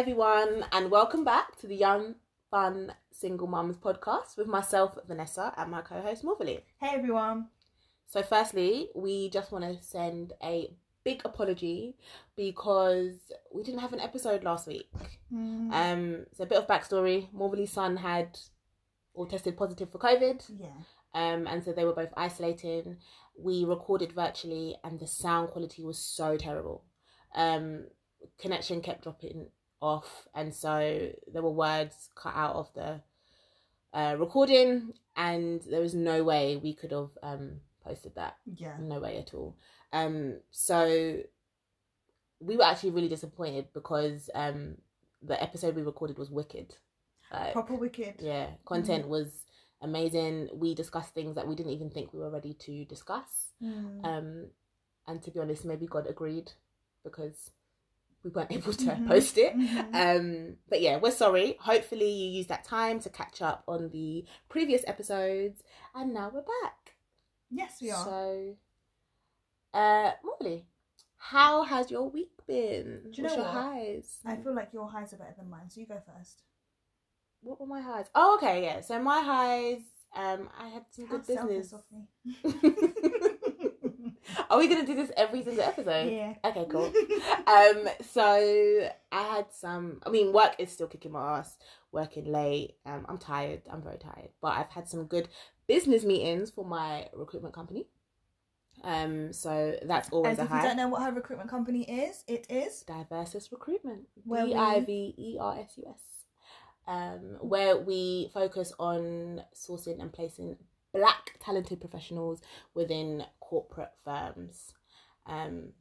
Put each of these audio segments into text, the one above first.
everyone, and welcome back to the Young Fun Single Mums podcast with myself, Vanessa, and my co-host Morley. Hey everyone. So, firstly, we just want to send a big apology because we didn't have an episode last week. Mm, Um, so a bit of backstory: Morley's son had or tested positive for COVID. yeah. um, and so they were both isolating. We recorded virtually, and the sound quality was so terrible. Um, connection kept dropping off, and so there were words cut out of the uh, recording, and there was no way we could have um, posted that. Yeah. No way at all. Um, so we were actually really disappointed because um, the episode we recorded was wicked. Like, Proper wicked. yeah, content was amazing. We discussed things that we didn't even think we were ready to discuss. Mm. Um, and to be honest, maybe God agreed because we weren't able to Mhm. post it. Mhm. Um, but yeah, we're sorry. Hopefully, you used that time to catch up on the previous episodes, and now we're back. yes, we are. So, uh, Molly, how has your week been? Do you What's know your what? highs? I feel like your highs are better than mine, so you go first. What were my highs? Oh, okay, yeah. So my highs, um, I had some good How selfish business. of me. Are we gonna do this every single episode? yeah. Okay, cool. um, so I had some. I mean, work is still kicking my ass. Working late. Um, I'm tired. I'm very tired. But I've had some good business meetings for my recruitment company. Um, so that's always And a if you don't know what her recruitment company is, it is Diversus Recruitment. D I V E R S U S. Um, where we focus on sourcing and placing black talented professionals within corporate firms. Um,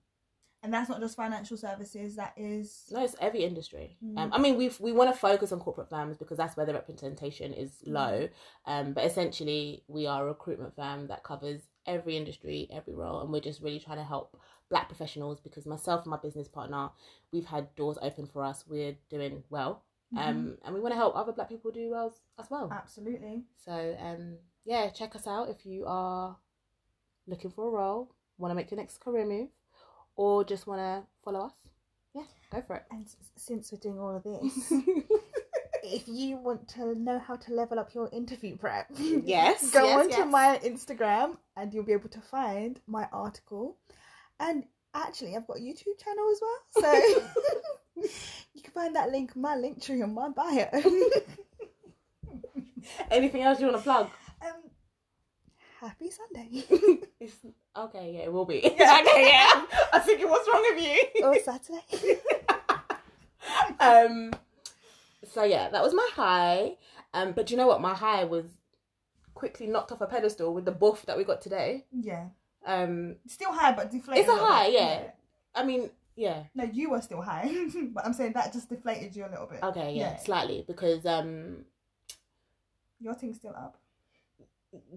and that's not just financial services, that is no, it's every industry. Um, Mm. I mean, we we want to focus on corporate firms because that's where the representation is Mm. low. Um, but essentially, we are a recruitment firm that covers every industry, every role, and we're just really trying to help black professionals because myself and my business partner, we've had doors open for us. We're doing well, um, and we want to help other black people do well as- as well. absolutely. So, um, yeah, check us out if you are looking for a role, want to make your next career move, or just want to follow us. Yeah, go for it. And since we're doing all of this, if you want to know how to level up your interview prep, Yes, go yes, onto yes. my Instagram and you'll be able to find my article. And actually, I've got a YouTube channel as well, so you can find that link, my link tree on my bio. Anything else you want to plug? Happy Sunday It's, okay, yeah, it will be. Yeah. okay, yeah. I was thinking, what's wrong with you? or Saturday. um, so yeah, that was my high. Um, but you know what? My high was quickly knocked off a pedestal with the buff that we got today. Yeah, Um, still high, but deflated. It's a little high, bit. yeah. I mean, yeah, No, you were still high, but I'm saying that just deflated you a little bit. okay, yeah, Yeah. slightly because um, Your thing's still up.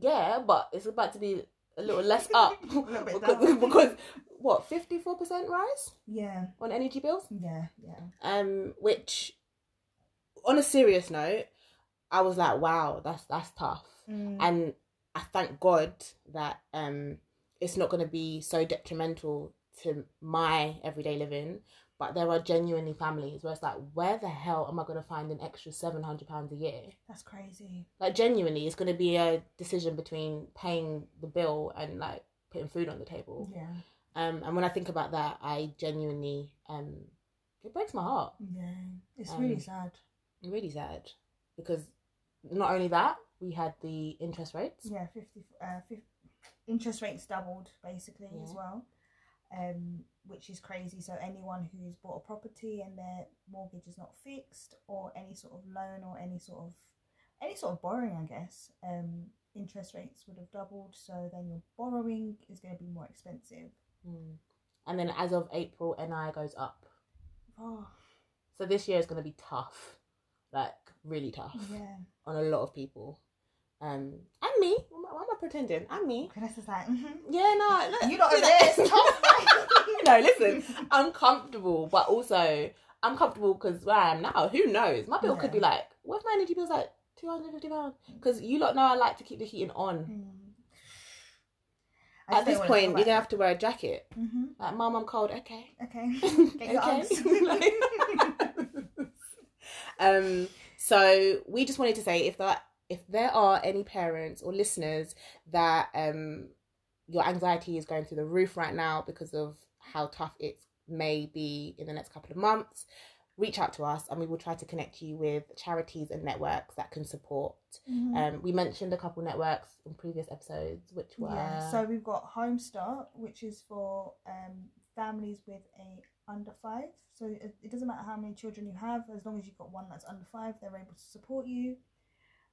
Yeah, but it's about to be a little less up little because, because what fifty four percent rise Yeah, on energy bills. yeah, yeah. um which on a serious note i was like wow that's that's tough Mm. and i thank god that um it's not going to be so detrimental to my everyday living but there are genuinely families where it's like where the hell am i going to find an extra 700 pounds a year? That's crazy. like genuinely it's going to be a decision between paying the bill and like putting food on the table. Yeah, um and when i think about that i genuinely um it breaks my heart. Yeah. It's Um, really sad. really sad. Because not only that we had the interest rates. Yeah, 50, uh, 50 interest rates doubled basically as well, um, which is crazy. So anyone who's bought a property and their mortgage is not fixed, or any sort of loan or any sort of any sort of borrowing, I guess, um, interest rates would have doubled. So then your borrowing is going to be more expensive. Mm. and then as of april ni goes up Oh, so this year is going to be tough like really tough yeah. on a lot of people um and me why am I pretending and me Vanessa's like, mhm. yeah no look, you lot see over that? there, stop. no listen i'm comfortable but also i'm comfortable because where i am now who knows my bill could be like what if my energy bill's like 250 pounds because you lot know i like to keep the heating on Mm. I at this point you're gonna have to wear a jacket. Mhm. like mom i'm cold okay Okay. Get your Okay. Um, so we just wanted to say if that if there are any parents or listeners that um your anxiety is going through the roof right now because of how tough it may be in the next couple of months, reach out to us and we will try to connect you with charities and networks that can support. Mhm. Um, we mentioned a couple networks in previous episodes, which were Yeah, so we've got Home Start, which is for um, families with a under five. So it, it doesn't matter how many children you have, as long as you've got one that's under five, they're able to support you.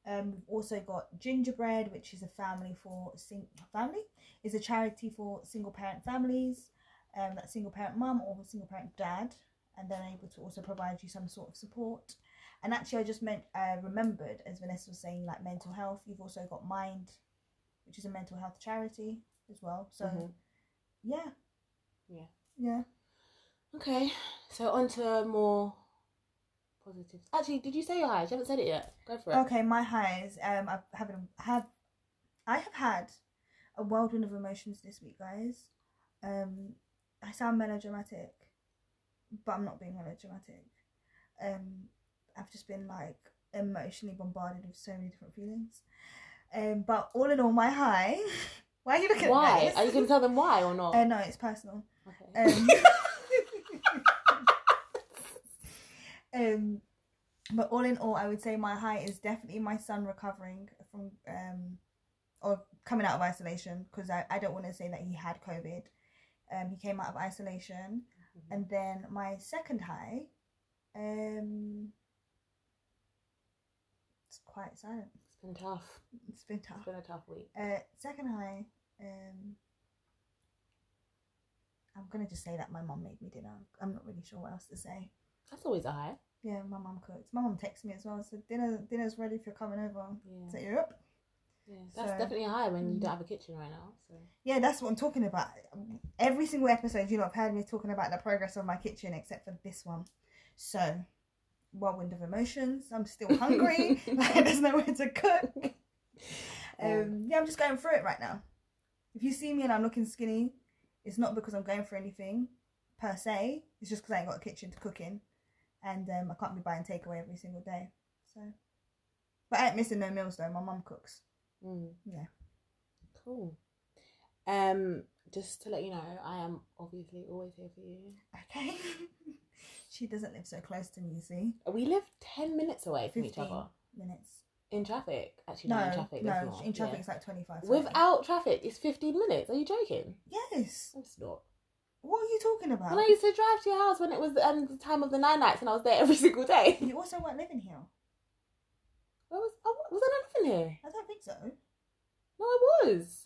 Um, we've also got Gingerbread, which is a family for sing family is a charity for single parent families, um, that single parent mum or single parent dad, and they're able to also provide you some sort of support. And actually, I just meant uh, remembered as Vanessa was saying, like mental health. You've also got Mind, which is a mental health charity as well. So Mhm. yeah, Yeah. yeah. Okay, so on to more positives. Actually, did you say your highs? You haven't said it yet. Go for it. Okay, my highs. Um, I've have, I have had a whirlwind of emotions this week, guys. Um, I sound melodramatic, but I'm not being melodramatic. Um, I've just been like emotionally bombarded with so many different feelings. Um, but all in all, my high. Why are you looking Why? at Are you going to tell them why or not? Uh, no, it's personal. okay. Um, um, but all in all, I would say my high is definitely my son recovering from um, or coming out of isolation because I, I don't want to say that he had COVID. Um, he came out of isolation, and then my second high, um, it's quite silent. it's been tough. It's been tough. It's been a tough week. Uh, second high, um, I'm gonna just say that my mom made me dinner. I'm not really sure what else to say. That's always a high. Yeah, my mum cooks. My mum texts me as well. So dinner, dinner's ready if you're coming over. Yeah. So yep. yeah. That's So- definitely a high when you Mm. don't have a kitchen right now. So Yeah, that's what I'm talking about. Every single episode, you lot have heard me talking about the progress of my kitchen, except for this one. So, whirlwind of emotions. I'm still hungry. like, there's nowhere to cook. Um, yeah, I'm just going through it right now. If you see me and I'm looking skinny, it's not because I'm going for anything per se. It's just because I ain't got a kitchen to cook in, and um, I can't be buying takeaway every single day. So, but I ain't missing no meals though. My mum cooks. Mm. Yeah. Cool. Um, just to let you know, I am obviously always here for you. Okay. she doesn't live so close to me. You see, We live ten minutes away from each other minutes. in traffic. Actually, No, not in traffic. no, not. in traffic Yeah. it's like 25. 30. Without traffic, it's fifteen minutes. Are you joking? Yes. It's not. What are you talking about? When I used to drive to your house when it was um, the time of the nine nights, and I was there every single day. You also weren't living here. Where was I? Was I not living here? I don't think so. No, I was.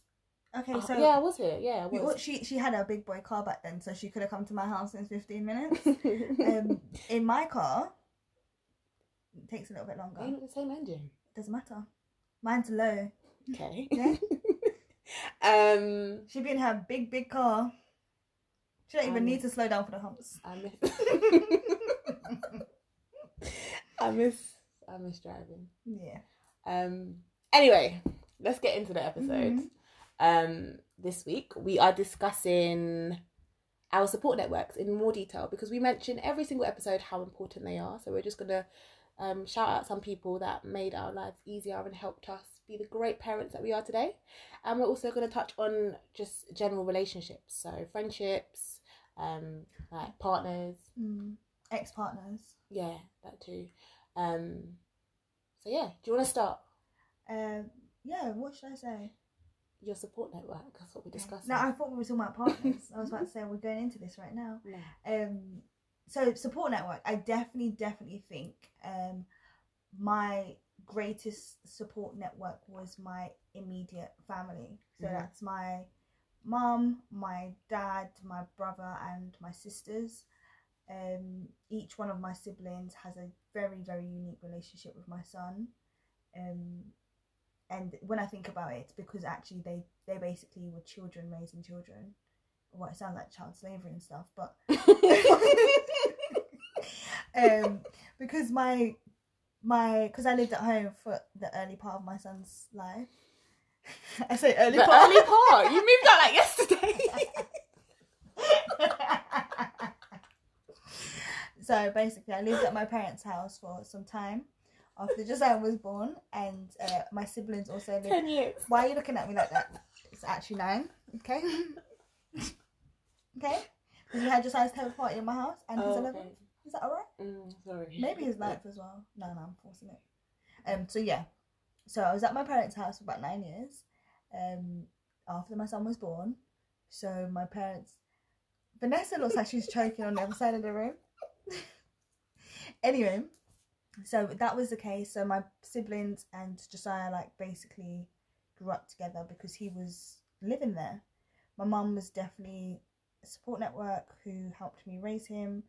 Okay, Oh, so yeah, I was here. Yeah, I was. she she had a big boy car back then, so she could have come to my house in 15 minutes. um, in my car, it takes a little bit longer. Ain't it the same engine? Doesn't matter. Mine's low. Okay. Yeah. um, She'd be in her big, big car. She don't even Um, need to slow down for the humps. I miss. I miss. I miss driving. yeah. Um. Anyway, let's get into the episode. Mhm. Um. This week we are discussing our support networks in more detail because we mention every single episode how important they are. So we're just gonna um, shout out some people that made our lives easier and helped us be the great parents that we are today. And we're also gonna touch on just general relationships, so friendships, um, like partners, Mm. Ex partners. yeah, that too. Um, so yeah, do you want to start Um, yeah, what should I say? your support network? That's what we discussed. No, I thought we were talking about partners. I was about to say we're going into this right now. No. Um, so support network. I definitely, definitely think um, my greatest support network was my immediate family. So Mhm. that's my mum, my dad, my brother, and my sisters. Um, each one of my siblings has a very, very unique relationship with my son. Um, and when I think about it, it's because actually they they basically were children raising children. Well, it sounds like child slavery and stuff, but um, because my my because I lived at home for the early part of my son's life. I say early the part. early part. You moved out like yesterday. So basically, I lived at my parents' house for some time after Josiah was born, and uh, my siblings also lived. Ten years. Why are you looking at me like that? It's actually nine. Okay. okay. Because you had Josiah's tenth party in my house, and his Oh, eleventh. okay. Is that alright? Mm, sorry. Maybe his ninth as well. No, no, I'm forcing it. Um. So yeah. So I was at my parents' house for about nine years. Um. After my son was born, so my parents. Vanessa looks like she's choking on the other side of the room. anyway, so that was the case. So my siblings and Josiah like basically grew up together because he was living there. My mum was definitely a support network who helped me raise him,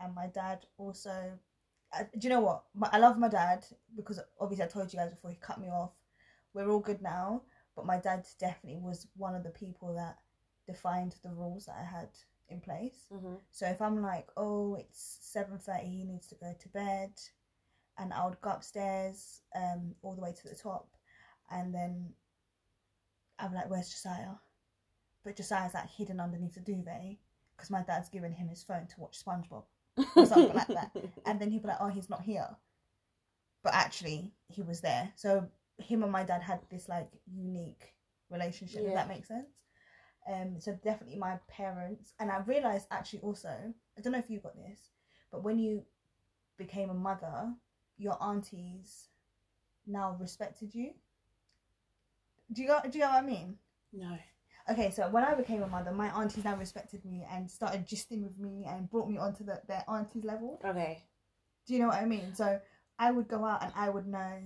and my dad also. Uh, do you know what? My, I love my dad because obviously I told you guys before he cut me off. We're all good now, but my dad definitely was one of the people that defined the rules that I had in place. Mhm. So if I'm like, oh, it's seven thirty, he needs to go to bed, and I would go upstairs, um, all the way to the top, and then I'm like, where's Josiah? But Josiah's like hidden underneath the duvet because my dad's given him his phone to watch SpongeBob, or something like that. and then he'd be like, oh, he's not here, but actually he was there. So him and my dad had this like unique relationship. If that makes sense. Um, so definitely my parents, and I realized actually also, I don't know if you got this, but when you became a mother, your aunties now respected you. Do you got? Do you know what I mean? no. Okay, so when I became a mother, my aunties now respected me and started gisting with me and brought me onto the, their aunties level. Okay. Do you know what I mean? So I would go out and I would know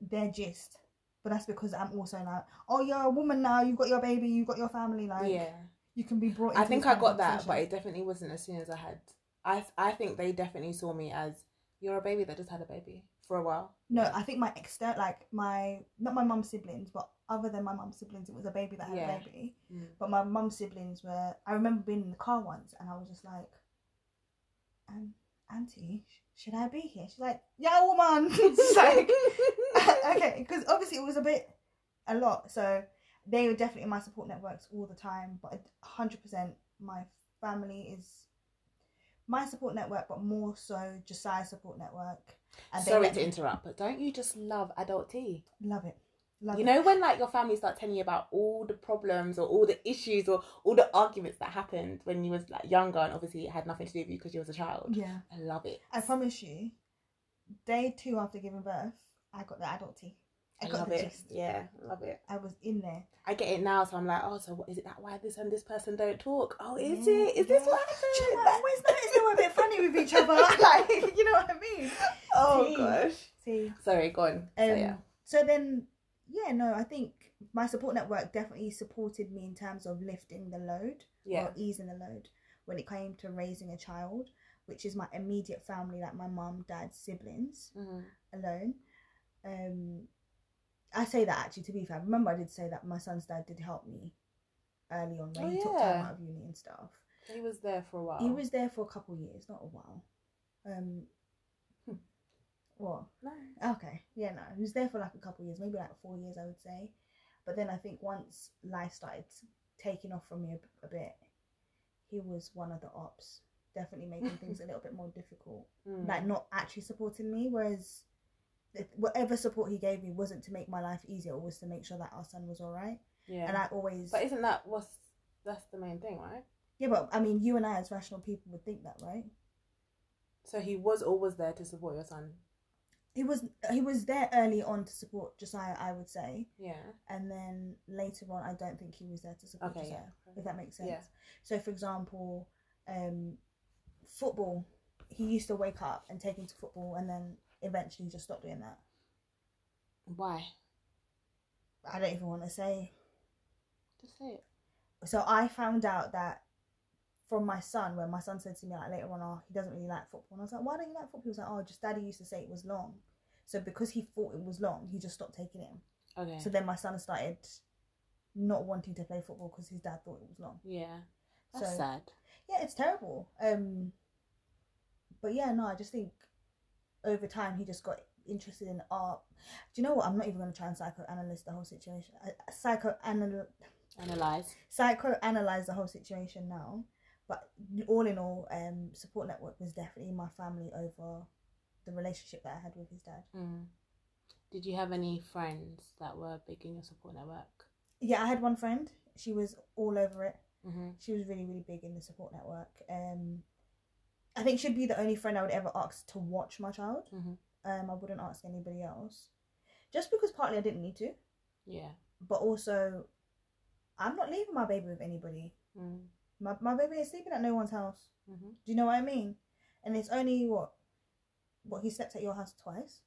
their gist, but that's because I'm also like, oh, you're a woman now. You've got your baby. You've got your family. Like, yeah. you can be brought. I think I got that, but it definitely wasn't as soon as I had. I I think they definitely saw me as you're a baby that just had a baby for a while. No, I think my extent, like my not my mum's siblings, but other than my mum's siblings, it was a baby that had Yeah. a baby. Mm. But my mum's siblings were. I remember being in the car once, and I was just like, um, "Auntie, sh- should I be here?" She's like, "Yeah, woman." It's like, okay, because obviously it was a bit, a lot. So they were definitely my support networks all the time. But hundred percent, my family is my support network, but more so Josiah's support network. And Sorry to interrupt, but don't you just love adult tea? Love it. Love you it. know when like your family start telling you about all the problems or all the issues or all the arguments that happened when you was like younger and obviously it had nothing to do with you because you was a child. Yeah. I love it. I promise you, day two after giving birth, I got the adult tea. I I got love the it. gist. Yeah, love it. I was in there. I get it now, so I'm like, oh, so what is it that why this and this person don't talk? Oh, is Yeah, it? Is this what Do you know happened? always were a bit funny with each other. like, you know what I mean? oh Tea. gosh. See. Sorry, go on. Um, so, yeah. so then, yeah, no, I think my support network definitely supported me in terms of lifting the load Yeah. or easing the load when it came to raising a child, which is my immediate family, like my mum, dad, siblings. Mhm. alone. Um, I say that actually to be fair. Remember, I did say that my son's dad did help me early on when Oh, he took time out of uni and stuff. He was there for a while. He was there for a couple years, not a while. Um. What? no. Okay, yeah, no, he was there for like a couple of years, maybe like four years, I would say. But then I think once life started taking off from me a, a bit, he was one of the ops, definitely making things a little bit more difficult Mm. like not actually supporting me whereas whatever support he gave me wasn't to make my life easier it was to make sure that our son was all right yeah. and i always But isn't that what's that's the main thing, right? yeah but i mean you and i as rational people would think that right So he was always there to support your son. He was he was there early on to support josiah i would say Yeah. and then later on i don't think he was there to support Okay. josiah Yeah. if that makes sense Yeah. so for example um football he used to wake up and take him to football and then eventually just stop doing that Why? i don't even want to say Just say it. so I found out that from my son when my son said to me like later on, oh, he doesn't really like football. And I was like, why don't you like football? He was like, oh, just daddy used to say it was long. So because he thought it was long, he just stopped taking it. Okay. So then my son started not wanting to play football because his dad thought it was long. yeah. That's so sad. yeah, it's terrible. Um, but yeah, no, I just think over time he just got interested in art. Do you know what? I'm not even going to try and psychoanalyze the whole situation. Uh, psychoanal Analyze. psychoanalyze the whole situation now. But all in all, um, support network was definitely my family over the relationship that I had with his dad. Mm. Did you have any friends that were big in your support network? Yeah, I had one friend. She was all over it. Mm-hmm. She was really, really big in the support network. Um, I think she'd be the only friend I would ever ask to watch my child. Mhm. Um, I wouldn't ask anybody else, just because partly I didn't need to, Yeah. but also I'm not leaving my baby with anybody. Mm. My my baby is sleeping at no one's house. Mm-hmm. Do you know what I mean? And it's only what, what he slept at your house twice,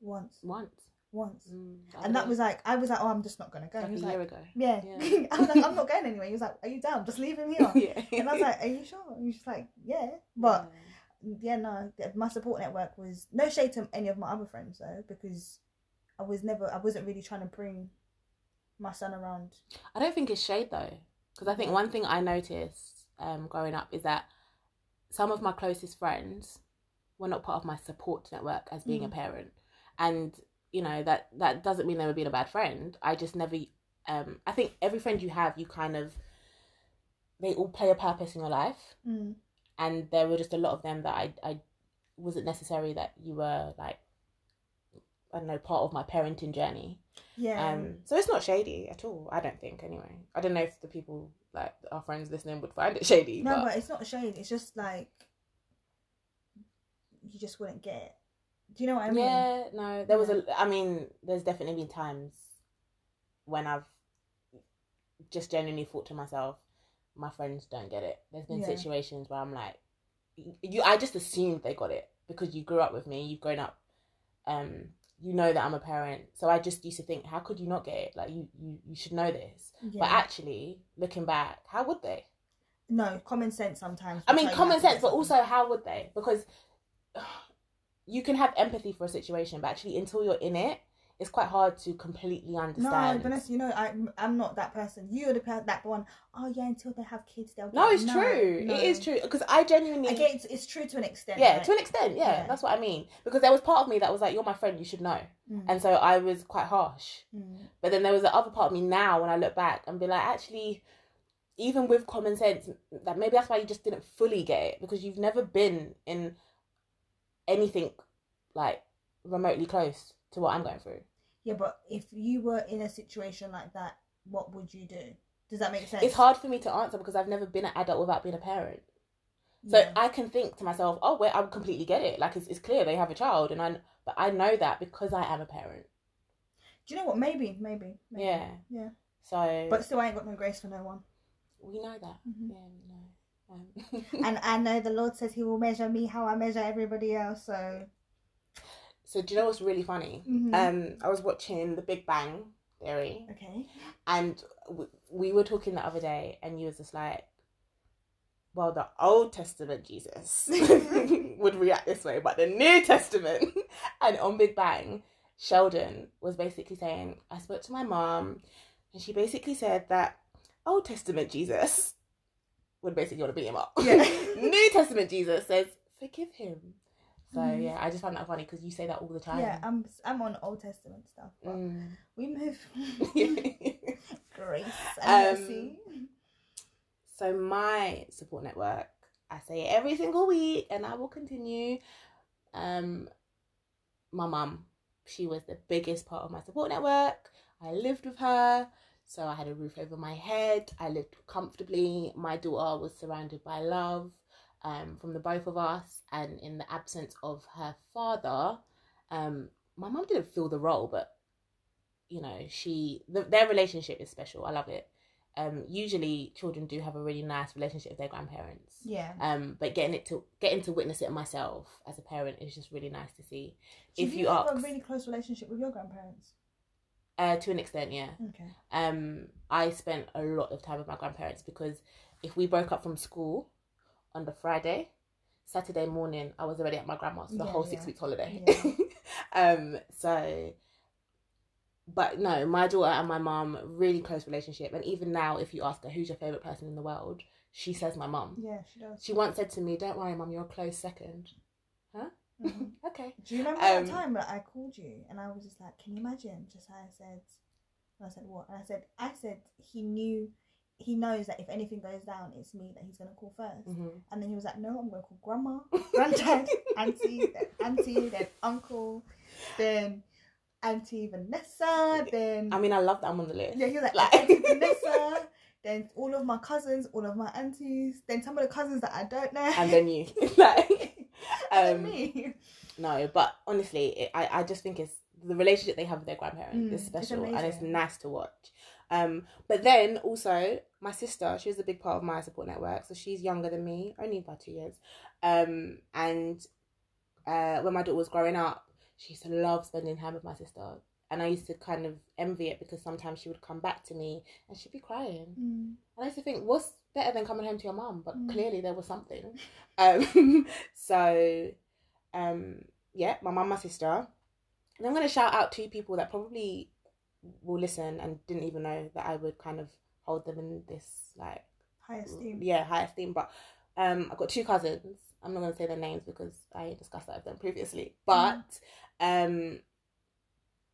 once, Once. once, Mm. And that was like I was like, oh, I'm just not gonna go. like he was a like, year ago. yeah, Yeah. I was like, I'm not going anywhere. He was like, are you down? Just leave him here. yeah. And I was like, are you sure? And he's just like, yeah, but. yeah, no, my support network was no shade to any of my other friends though, because I was never, I wasn't really trying to bring my son around. I don't think it's shade though, because I think one thing I noticed um, growing up is that some of my closest friends were not part of my support network as being a Mm. parent, and you know that that doesn't mean they were being a bad friend. I just never. Um, I think every friend you have, you kind of they all play a purpose in your life, Mm. and there were just a lot of them that I I wasn't necessary that you were like I don't know part of my parenting journey. Yeah, Um, so it's not shady at all. I don't think anyway. I don't know if the people like our friends listening would find it shady. no, but, but it's not a shade. It's just like you just wouldn't get it. Do you know what I mean? yeah, no, there was a. I mean, there's definitely been times when I've just genuinely thought to myself, my friends don't get it. There's been Yeah. situations where I'm like, you. I just assumed they got it because you grew up with me. You've grown up. Um, you know that I'm a parent, so I just used to think, how could you not get it? Like you, you, you should know this. Yeah. But actually, looking back, how would they? no, common sense sometimes. I mean, common sense, but also how would they? Because you can have empathy for a situation, but actually, until you're in it, it's quite hard to completely understand. No. Vanessa, you know, I, I'm not that person. You're the per- that one. Oh yeah, until they have kids, they'll. no, it's it." true. no. It is true because I genuinely. I get it's, it's true to an extent. yeah, right? to an extent, yeah, Yeah. that's what I mean. Because there was part of me that was like, "You're my friend, you should know," Mm. and so I was quite harsh. Mm. But then there was the other part of me now when I look back and be like, actually, even with common sense, that maybe that's why you just didn't fully get it because you've never been in anything like remotely close to what I'm going through. Yeah, but if you were in a situation like that, what would you do? Does that make sense? It's hard for me to answer because I've never been an adult without being a parent. So Yeah. I can think to myself, oh, wait, I would completely get it. Like it's, it's clear they have a child, and I, but I know that because I am a parent. Do you know what? Maybe, maybe. maybe. Yeah. Yeah. So, But still, I ain't got no grace for no one. we know that. Mhm. Yeah, we know. Um, and I know the Lord says He will measure me how I measure everybody else. So. So do you know what's really funny? Mhm. Um, I was watching The Big Bang Theory, okay. and w- we were talking the other day, and you was just like, "Well, the Old Testament Jesus would react this way, but the New Testament." and on Big Bang, Sheldon was basically saying, "I spoke to my mom, and she basically said that Old Testament Jesus would basically want to beat him up. Yeah. New Testament Jesus says, forgive him." So Mhm. yeah, I just found that funny because you say that all the time. Yeah, I'm I'm on Old Testament stuff. But Mm. We move. Grace Um, and mercy. So my support network, I say it every single week, and I will continue. Um, my mum, she was the biggest part of my support network. I lived with her, so I had a roof over my head. I lived comfortably. My daughter was surrounded by love um, from the both of us, and in the absence of her father, um, my mum didn't fill the role, but you know, she the, their relationship is special. I love it um, usually children do have a really nice relationship with their grandparents. Yeah. Um, but getting it to getting to witness it myself as a parent is just really nice to see. So if do you have ask, a really close relationship with your grandparents. uh, to an extent, yeah. Okay. Um, I spent a lot of time with my grandparents because if we broke up from school on the Friday, Saturday morning I was already at my grandma's for the Yeah, whole yeah. six weeks holiday. Yeah. um, so, but no, my daughter and my mum really close relationship, and even now, if you ask her who's your favorite person in the world, she says my mum. Yeah, she does. She once said to me, "Don't worry, mum, you're a close second. Mhm. okay. Do you remember Um, that time that I called you and I was just like, "Can you imagine?" Just how I said, and I said what? And I said, I said he knew he knows that if anything goes down, it's me that he's gonna call 1st Mhm. And then he was like, "No, I'm gonna call grandma, granddad, auntie, then auntie, then uncle, then auntie Vanessa, then I mean, I love that I'm on the list. yeah, he was like, Like- auntie Vanessa, then all of my cousins, all of my aunties, then some of the cousins that I don't know, and then you. like, um, me. no, but honestly, it, I I just think it's the relationship they have with their grandparents Mm, is special and it's nice to watch. Um, but then also my sister, she was a big part of my support network, so she's younger than me, only by two years. Um, and uh, when my daughter was growing up, she used to love spending time with my sister. And I used to kind of envy it because sometimes she would come back to me and she'd be crying. Mm. And I used to think, what's better than coming home to your mum? But Mm. clearly there was something. Um, so, um, yeah, my mum, my sister. And I'm going to shout out two people that probably will listen and didn't even know that I would kind of hold them in this, like, High esteem. yeah, high esteem. But um, I've got two cousins. I'm not going to say their names because I discussed that with them previously. But um,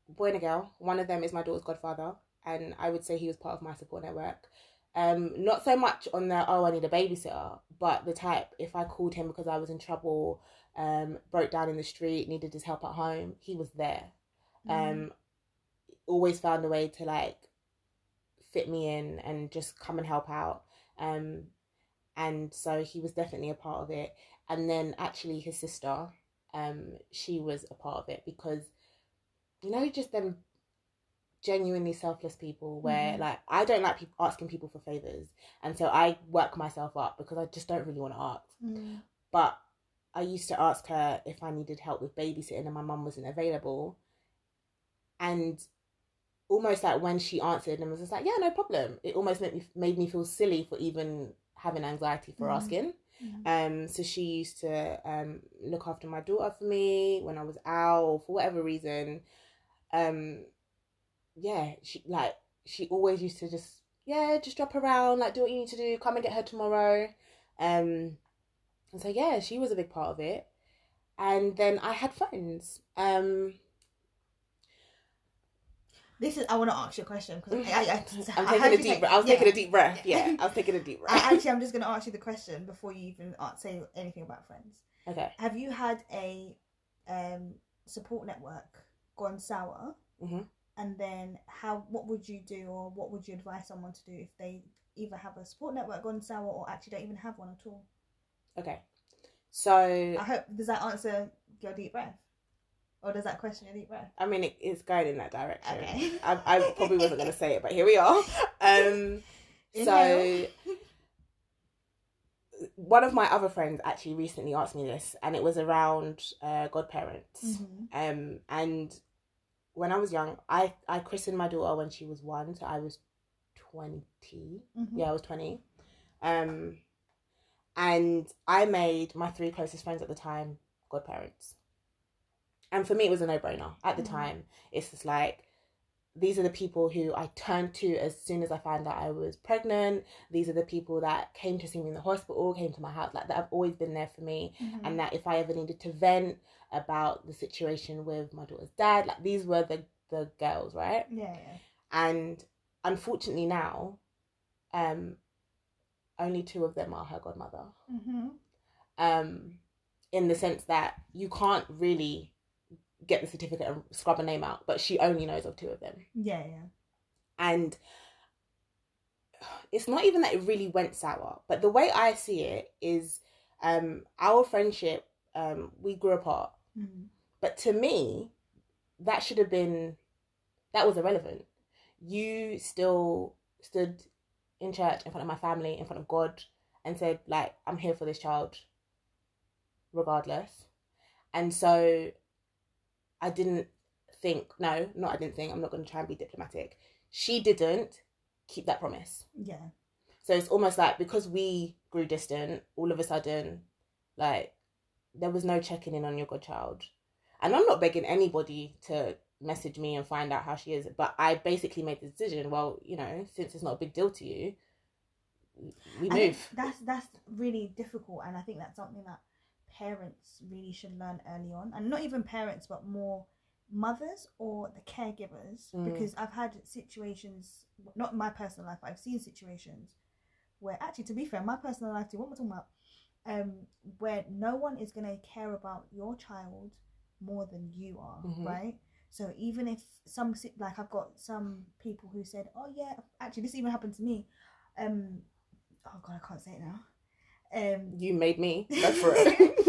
boy and a girl, one of them is my daughter's godfather, and I would say he was part of my support network. Um, not so much on the oh I need a babysitter, but the type if I called him because I was in trouble, um, broke down in the street, needed his help at home, he was there. Mm. Um, always found a way to like fit me in and just come and help out. Um, and so he was definitely a part of it. And then actually his sister, um, she was a part of it because you know just them genuinely selfless people where Mhm. like I don't like people asking people for favors, and so I work myself up because I just don't really want to ask. Mm. But I used to ask her if I needed help with babysitting and my mum wasn't available. And almost like when she answered and was just like, yeah, no problem. It almost made me made me feel silly for even having anxiety for Mhm. asking. Mm. Um, so she used to um look after my daughter for me when I was out or for whatever reason. Um, yeah, she like she always used to just yeah just drop around like do what you need to do come and get her tomorrow. Um, and so yeah, she was a big part of it. And then I had phones. Um, This is. I want to ask you a question because I, I, I, I'm I taking a deep. breath. I was yeah. taking a deep breath. Yeah. I was taking a deep I, breath. actually, I'm just going to ask you the question before you even say anything about friends. Okay. Have you had a um, support network gone sour? Mhm. And then, how? What would you do, or what would you advise someone to do if they either have a support network gone sour, or actually don't even have one at all? Okay. So I hope does that answer your deep breath, or does that question your deep breath? I mean, it, it's going in that direction. Okay. I, I probably wasn't going to say it, but here we are. Um, so one of my other friends actually recently asked me this, and it was around uh, godparents. Mhm. Um, and when I was young, I I christened my daughter when she was one, so I was twenty. Mhm. Yeah, I was twenty. Um, and I made my three closest friends at the time godparents. And for me, it was a no brainer at the Mhm. time. It's just like these are the people who I turned to as soon as I found out I was pregnant. These are the people that came to see me in the hospital, came to my house, like that have always been there for me Mhm. and that if I ever needed to vent about the situation with my daughter's dad, like these were the the girls, right? yeah, yeah. And unfortunately now, um, only two of them are her godmother. Mm-hmm. Um, in the sense that you can't really get the certificate and scrub a name out, but she only knows of two of them. Yeah, yeah. And it's not even that it really went sour, but the way I see it is um our friendship, um, we grew apart. Mm. But to me, that should have been that was irrelevant. You still stood in church in front of my family, in front of God, and said, like, I'm here for this child, regardless. And so I didn't think, no, not I didn't think, I'm not going to try and be diplomatic. She didn't keep that promise. Yeah. So it's almost like because we grew distant, all of a sudden, like there was no checking in on your godchild. And I'm not begging anybody to message me and find out how she is, but I basically made the decision. Well, you know, since it's not a big deal to you, we move. That's that's really difficult, and I think that's something that parents really should learn early on, and not even parents, but more mothers or the caregivers Mm. because I've had situations, not in my personal life, but I've seen situations where actually, to be fair, my personal life too. What am I talking about? Um, where no one is gonna care about your child more than you are, Mhm. right? So even if some like I've got some people who said, "Oh yeah, actually this even happened to me," um, oh god, I can't say it now. Um, You made me go for it.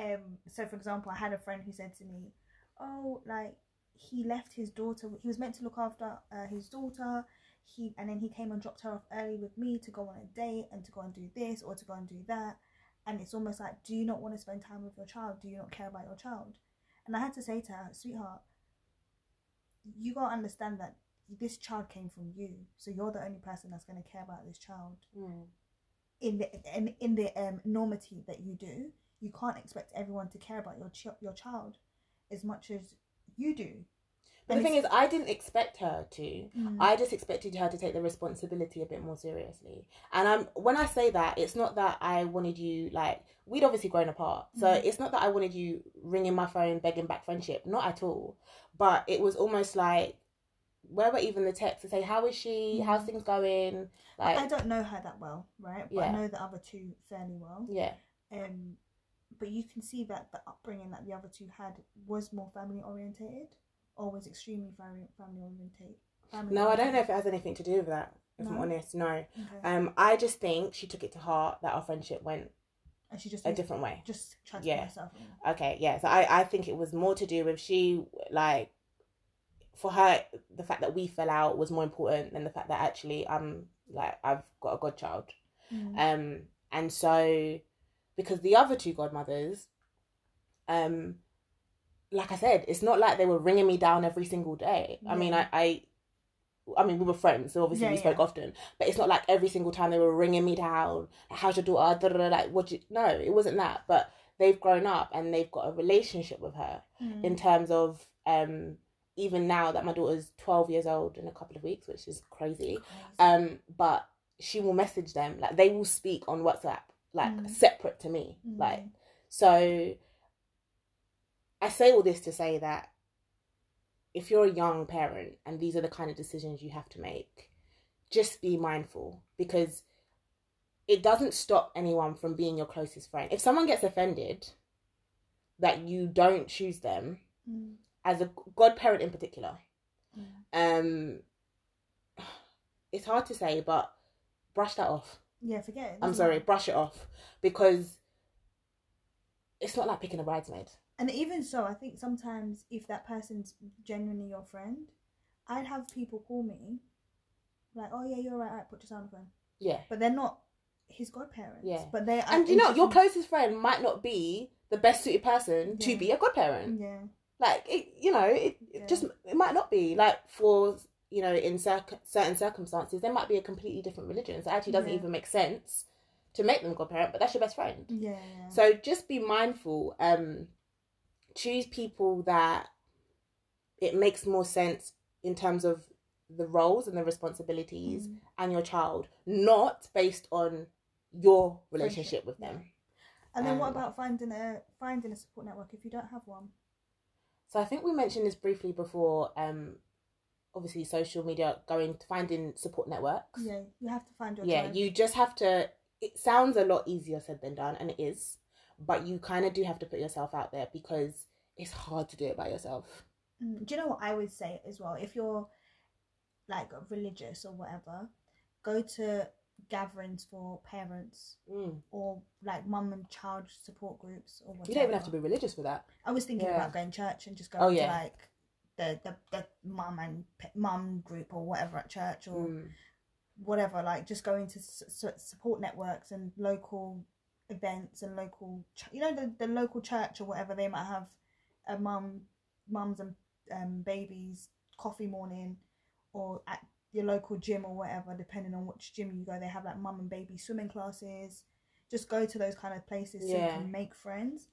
Um, so for example, I had a friend who said to me, "Oh, like he left his daughter. He was meant to look after uh, his daughter. He and then he came and dropped her off early with me to go on a date and to go and do this or to go and do that. And it's almost like, do you not want to spend time with your child? Do you not care about your child?" And I had to say to her, "Sweetheart, you gotta understand that this child came from you, so you're the only person that's gonna care about this child." Mm. in the in, in the um, enormity that you do, you can't expect everyone to care about your ch- your child as much as you do. But the thing is, I didn't expect her to. Mm. I just expected her to take the responsibility a bit more seriously. And um, when I say that, it's not that I wanted you like we'd obviously grown apart, so Mhm. it's not that I wanted you ringing my phone begging back friendship, not at all. But it was almost like where were even the texts to say how is she, how's Mhm. things going, like I don't know her that well, right? But I know the other two fairly well. yeah, Um, but you can see that the upbringing that the other two had was more family orientated, or was extremely family family orientated. Family no, I don't know if it has anything to do with that. If I'm honest, no. Okay. Um, I just think she took it to heart that our friendship went and she just a different way. just tried to Yeah. herself in. Okay, yeah. So I, I think it was more to do with she like for her the fact that we fell out was more important than the fact that actually I'm like I've got a godchild. Mm. Um and so because the other two godmothers, um like I said, it's not like they were ringing me down every single day. I mean I, I I mean, we were friends, so obviously Yeah, we spoke yeah. often. But it's not like every single time they were ringing me down. How's your daughter? Da, da, da, like, what? You... No, it wasn't that. But they've grown up and they've got a relationship with her Mm. in terms of um even now that my daughter's 12 years old in a couple of weeks which is crazy Crazy. um but she will message them like they will speak on whatsapp like Mm. separate to me Mm. like so i say all this to say that if you're a young parent and these are the kind of decisions you have to make just be mindful because it doesn't stop anyone from being your closest friend if someone gets offended that you don't choose them Mm. as a godparent in particular Mm. um it's hard to say but brush that off Yeah, forget it. i'm sorry matter. brush it off because it's not like picking a bridesmaid And even so, I think sometimes if that person's genuinely your friend, I'd have people call me like, "Oh yeah, you're right. right put your son on the phone," yeah but they're not his godparents. Yeah. but they and you know your closest friend might not be the best suited person to be a godparent Yeah, like it you know it, it just it might not be like for you know in circ- certain circumstances there might be a completely different religion so it actually doesn't Yeah. even make sense to make them godparent but that's your best friend yeah. So just be mindful. Um, choose people that it makes more sense in terms of the roles and the responsibilities Mm. and your child, not based on your relationship with them. And then what um, about finding a finding a support network if you don't have one? So I think we mentioned this briefly before. Um, obviously, social media going to finding support networks. Yeah, you have to find your yeah you just have to it sounds a lot easier said than done and it is but you kind of do have to put yourself out there because it's hard to do it by yourself Mm, Do you know what I would say as well? If you're like religious or whatever, go to gatherings for parents mm. or like mum and child support groups or whatever. you don't even have to be religious for that I was thinking Yeah. about going to church and just going Oh, to like the the, the mum and mum group or whatever at church or Mm. whatever. Like just going to support networks and local events and local, ch- you know, the, the local church or whatever. They might have a mum, mums and um, babies coffee morning, or at your local gym or whatever, depending on which gym you go. They have like mum and baby swimming classes. Just go to those kind of places so you can make friends.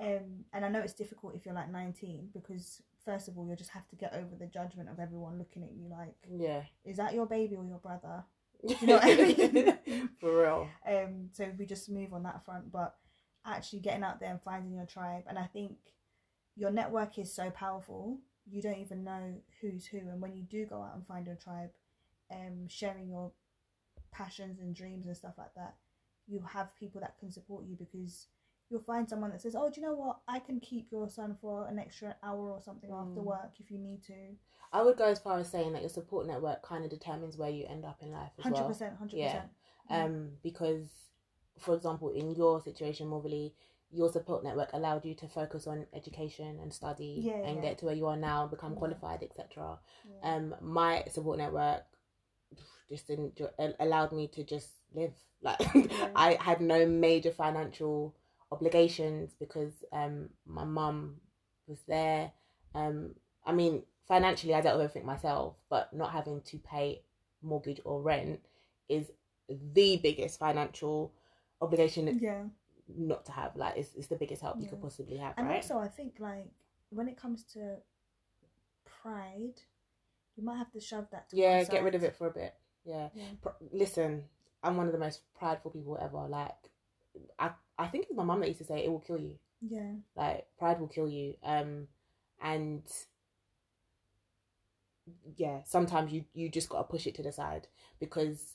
Um, and I know it's difficult if you're like 19 because first of all, you'll just have to get over the judgment of everyone looking at you like, yeah is that your baby or your brother? you know what I mean? for real Um, so we just move on that front, but actually getting out there and finding your tribe, and I think your network is so powerful you don't even know who's who. And when you do go out and find your tribe, um, sharing your passions and dreams and stuff like that, you have people that can support you because you'll find someone that says, "Oh, do you know what? I can keep your son for an extra hour or something after Mm. work if you need to." I would go as far as saying that your support network kind of determines where you end up in life as Hundred percent, hundred percent. Um, because, for example, in your situation, Morley, your support network allowed you to focus on education and study Yeah, and yeah. get to where you are now, become Yeah. qualified, etc. Um, my support network just didn't allowed me to just live. Like. I had no major financial obligations because um my mum was there. Um, I mean financially I dealt with everything myself, but not having to pay mortgage or rent is the biggest financial obligation yeah. not to have. Like it's, it's the biggest help you could possibly have, And right? also, I think like when it comes to pride, you might have to shove that. To yeah, get rid of it for a bit. Yeah. Yeah. Pr- listen, I'm one of the most prideful people ever. Like, I I think it's my mum that used to say it will kill you. Yeah. Like, pride will kill you. Um, and yeah, sometimes you you just gotta push it to the side because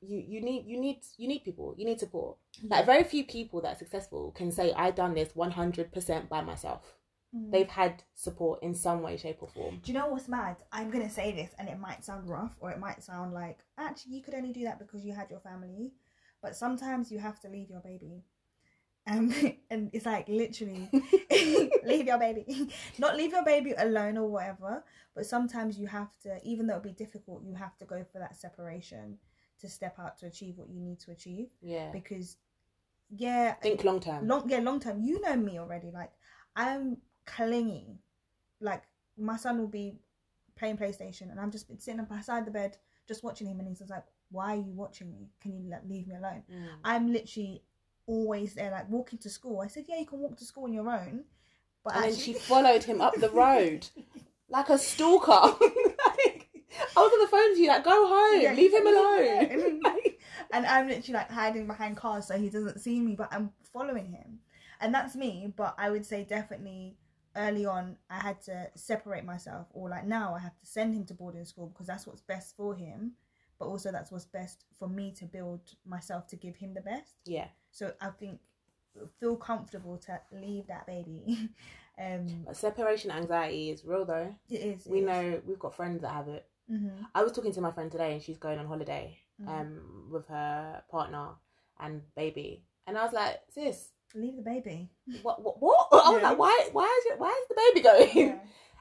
you you need you need you need people you need support. Like, very few people that are successful can say I done this 100 percent by myself. Mm. They've had support in some way, shape, or form. Do you know what's mad? I'm gonna say this, and it might sound rough, or it might sound like actually you could only do that because you had your family, but sometimes you have to leave your baby, um, and it's like literally leave your baby, not leave your baby alone or whatever. But sometimes you have to, even though it'll be difficult, you have to go for that separation to step out to achieve what you need to achieve. Yeah. Because, yeah, Think long term. long yeah long term you know me already like i'm clingy like my son will be playing playstation and i'm just been sitting up beside the bed just watching him and he's just like why are you watching me can you like, leave me alone Mm. i'm literally always there like walking to school i said yeah you can walk to school on your own but and then actually- she followed him up the road like a stalker. like, I was on the phone to you, like, go home, Yeah, leave him alone. alone. Like, and I'm literally like hiding behind cars so he doesn't see me, but I'm following him. And that's me, but I would say definitely early on I had to separate myself, or like now I have to send him to boarding school because that's what's best for him, but also that's what's best for me to build myself to give him the best. yeah, So I think feel comfortable to leave that baby. um, but separation anxiety is real though. it is. We know we've got friends that have it. hmm I was talking to my friend today, and she's going on holiday Mm. um with her partner and baby, and I was like, sis, Leave the baby. what, what, what? I was Yeah. like, why, why is it, why is the baby going? Yeah.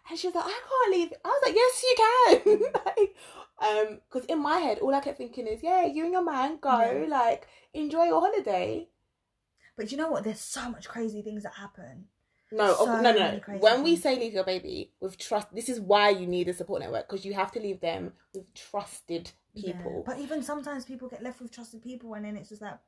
And she was like, I can't leave. I was like, yes, you can. Like, um, because in my head, all I kept thinking is, yeah, you and your man go, Yeah. like, enjoy your holiday. But you know what? There's so much crazy things that happen. No, So no, no, no. When we say leave your baby with trust, this is why you need a support network because you have to leave them with trusted Yeah. people. But even sometimes people get left with trusted people, and then it's just like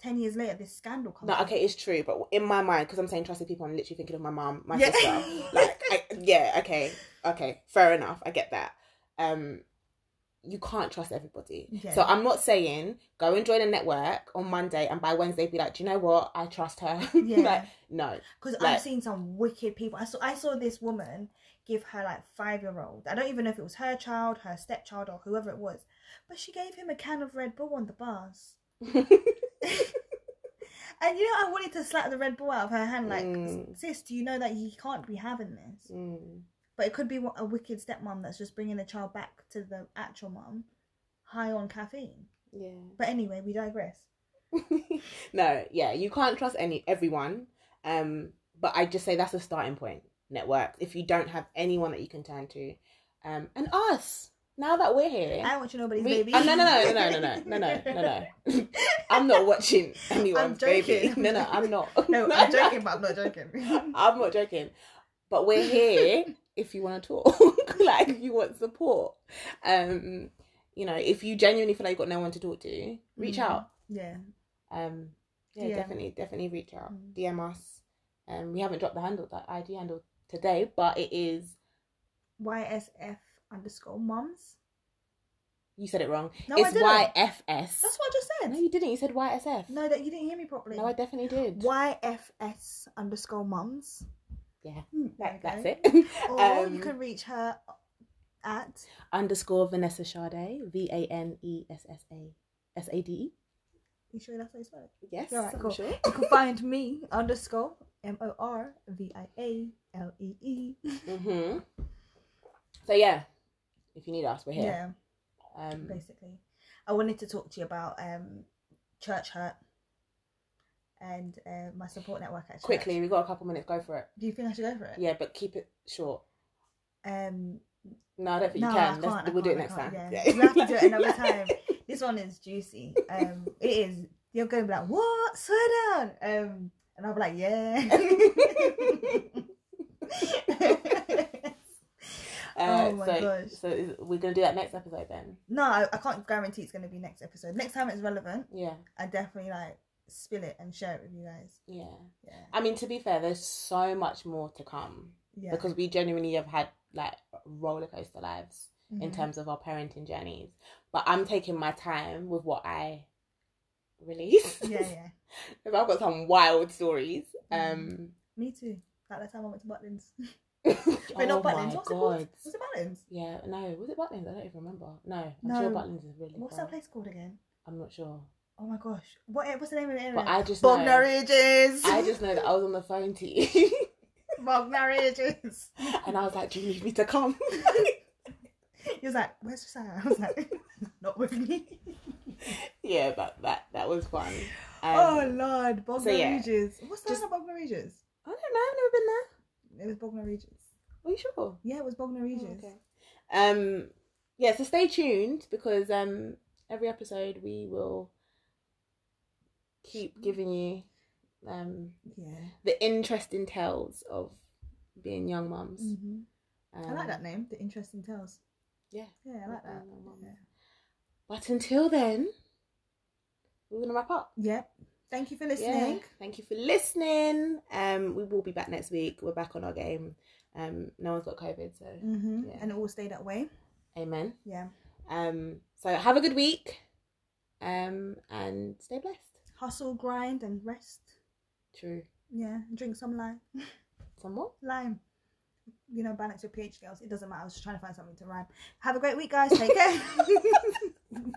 ten years later, this scandal comes. No, up. okay, it's true, but in my mind, because I'm saying trusted people, I'm literally thinking of my mom, my Yeah. sister. Like, I, yeah, okay, okay, fair enough. I get that. Um, you can't trust everybody. Yeah. So I'm not saying go and join a network on Monday and by Wednesday be like, do you know what? I trust her. Yeah. like, no. Because Like- I've seen some wicked people. I saw I saw this woman give her like five year old. I don't even know if it was her child, her stepchild, or whoever it was, but she gave him a can of Red Bull on the bus. And you know, I wanted to slap the Red Bull out of her hand, like, Mm. sis, do you know that you can't be having this? Mm. But it could be a wicked stepmom that's just bringing the child back to the actual mum, high on caffeine. Yeah. But anyway, we digress. no, yeah, you can't trust any everyone. Um, but I just say that's a starting point. Network. If you don't have anyone that you can turn to, um, and us now that we're here. I don't want you nobody's we- baby. Oh, no, no, no, no, no, no, no, no, no, no. I'm not watching anyone's baby. No, no, I'm not. No, I'm joking, but I'm not joking. I'm not joking. But we're here if you want to talk, like if you want support. Um, you know, if you genuinely feel like you've got no one to talk to, reach Mhm. out. Yeah. Um, yeah, definitely, definitely reach out. Mm. DM us. Um, we haven't dropped the handle, that ID handle today, but it is. YSF underscore mums. You said it wrong. No, I didn't. YFS. That's what I just said. No, you didn't. You said YSF. No, that you didn't hear me properly. No, I definitely did. YFS underscore mums. Yeah, Hmm, that, that's it. Or Um, you can reach her at Underscore Vanessa Sade, V A N E S S A S A D E. you sure that's how you spell it? Yes, Alright, I'm cool. sure. You can find me underscore M O R V I A L E E. Mm-hmm. So yeah, if you need us, we're here. Yeah, Um, basically. I wanted to talk to you about um church hurt and uh, my support network at church. quickly, we got a couple minutes. Go for it. Do you think I should go for it? Yeah, but keep it short. Um No, I don't think no, you I can't, we'll do it next time. Yeah. yeah. We'll have to do it another time. This one is juicy. Um it is you're going to be like, What? Swear down. Um and I'll be like, Yeah. Uh, Oh my so, gosh. so is, we're gonna do that next episode then. no, I, I can't guarantee it's gonna be next episode. Next time it's relevant, Yeah, I definitely like spill it and share it with you guys. yeah. Yeah. I mean, to be fair, there's so much more to come Yeah. because we genuinely have had like roller coaster lives in Mhm. terms of our parenting journeys. But I'm taking my time with what I release. Yeah, yeah. I've got some wild stories. Um, Me too. Like that time I went to Butlins. oh not Butlins. What's it god. called? Was it Butlins? Yeah, no, was it Butlins? I don't even remember. No, I'm No. sure Butlins is really. What's far. that place called again? I'm not sure. Oh my gosh. What what's the name of the area? But I just know, Bognor Regis. I just know that I was on the phone to you, Bognor Regis. and I was like, "Do you need me to come?" he was like, "Where's Josiah?" I was like, "Not with me." yeah, but that that was fun. Um, oh Lord, Bognor so yeah, Regis. What's the just- name of Regis? I don't know. I've never been there. It was Bognor Regis. Are you sure? Yeah, it was Bognor Oh, okay. Um, yeah. So stay tuned because um, every episode we will keep giving you um Yeah. the interesting tales of being young mums. hmm I like Um, that name. The interesting tales. Yeah. Yeah, I like that. Yeah. But until then, we're gonna wrap up. Yep. Thank you for Yeah. listening. Thank you for listening. Um, we will be back next week. We're back on our game. Um, no one's got COVID, so hmm Yeah. And it will stay that way. amen. Yeah. Um, so have a good week. Um, and stay blessed. Hustle, grind, and rest. True. Yeah. Drink some lime. Some more. lime. You know, balance your pH girls. It doesn't matter. I was just trying to find something to rhyme. Have a great week, guys. Take care.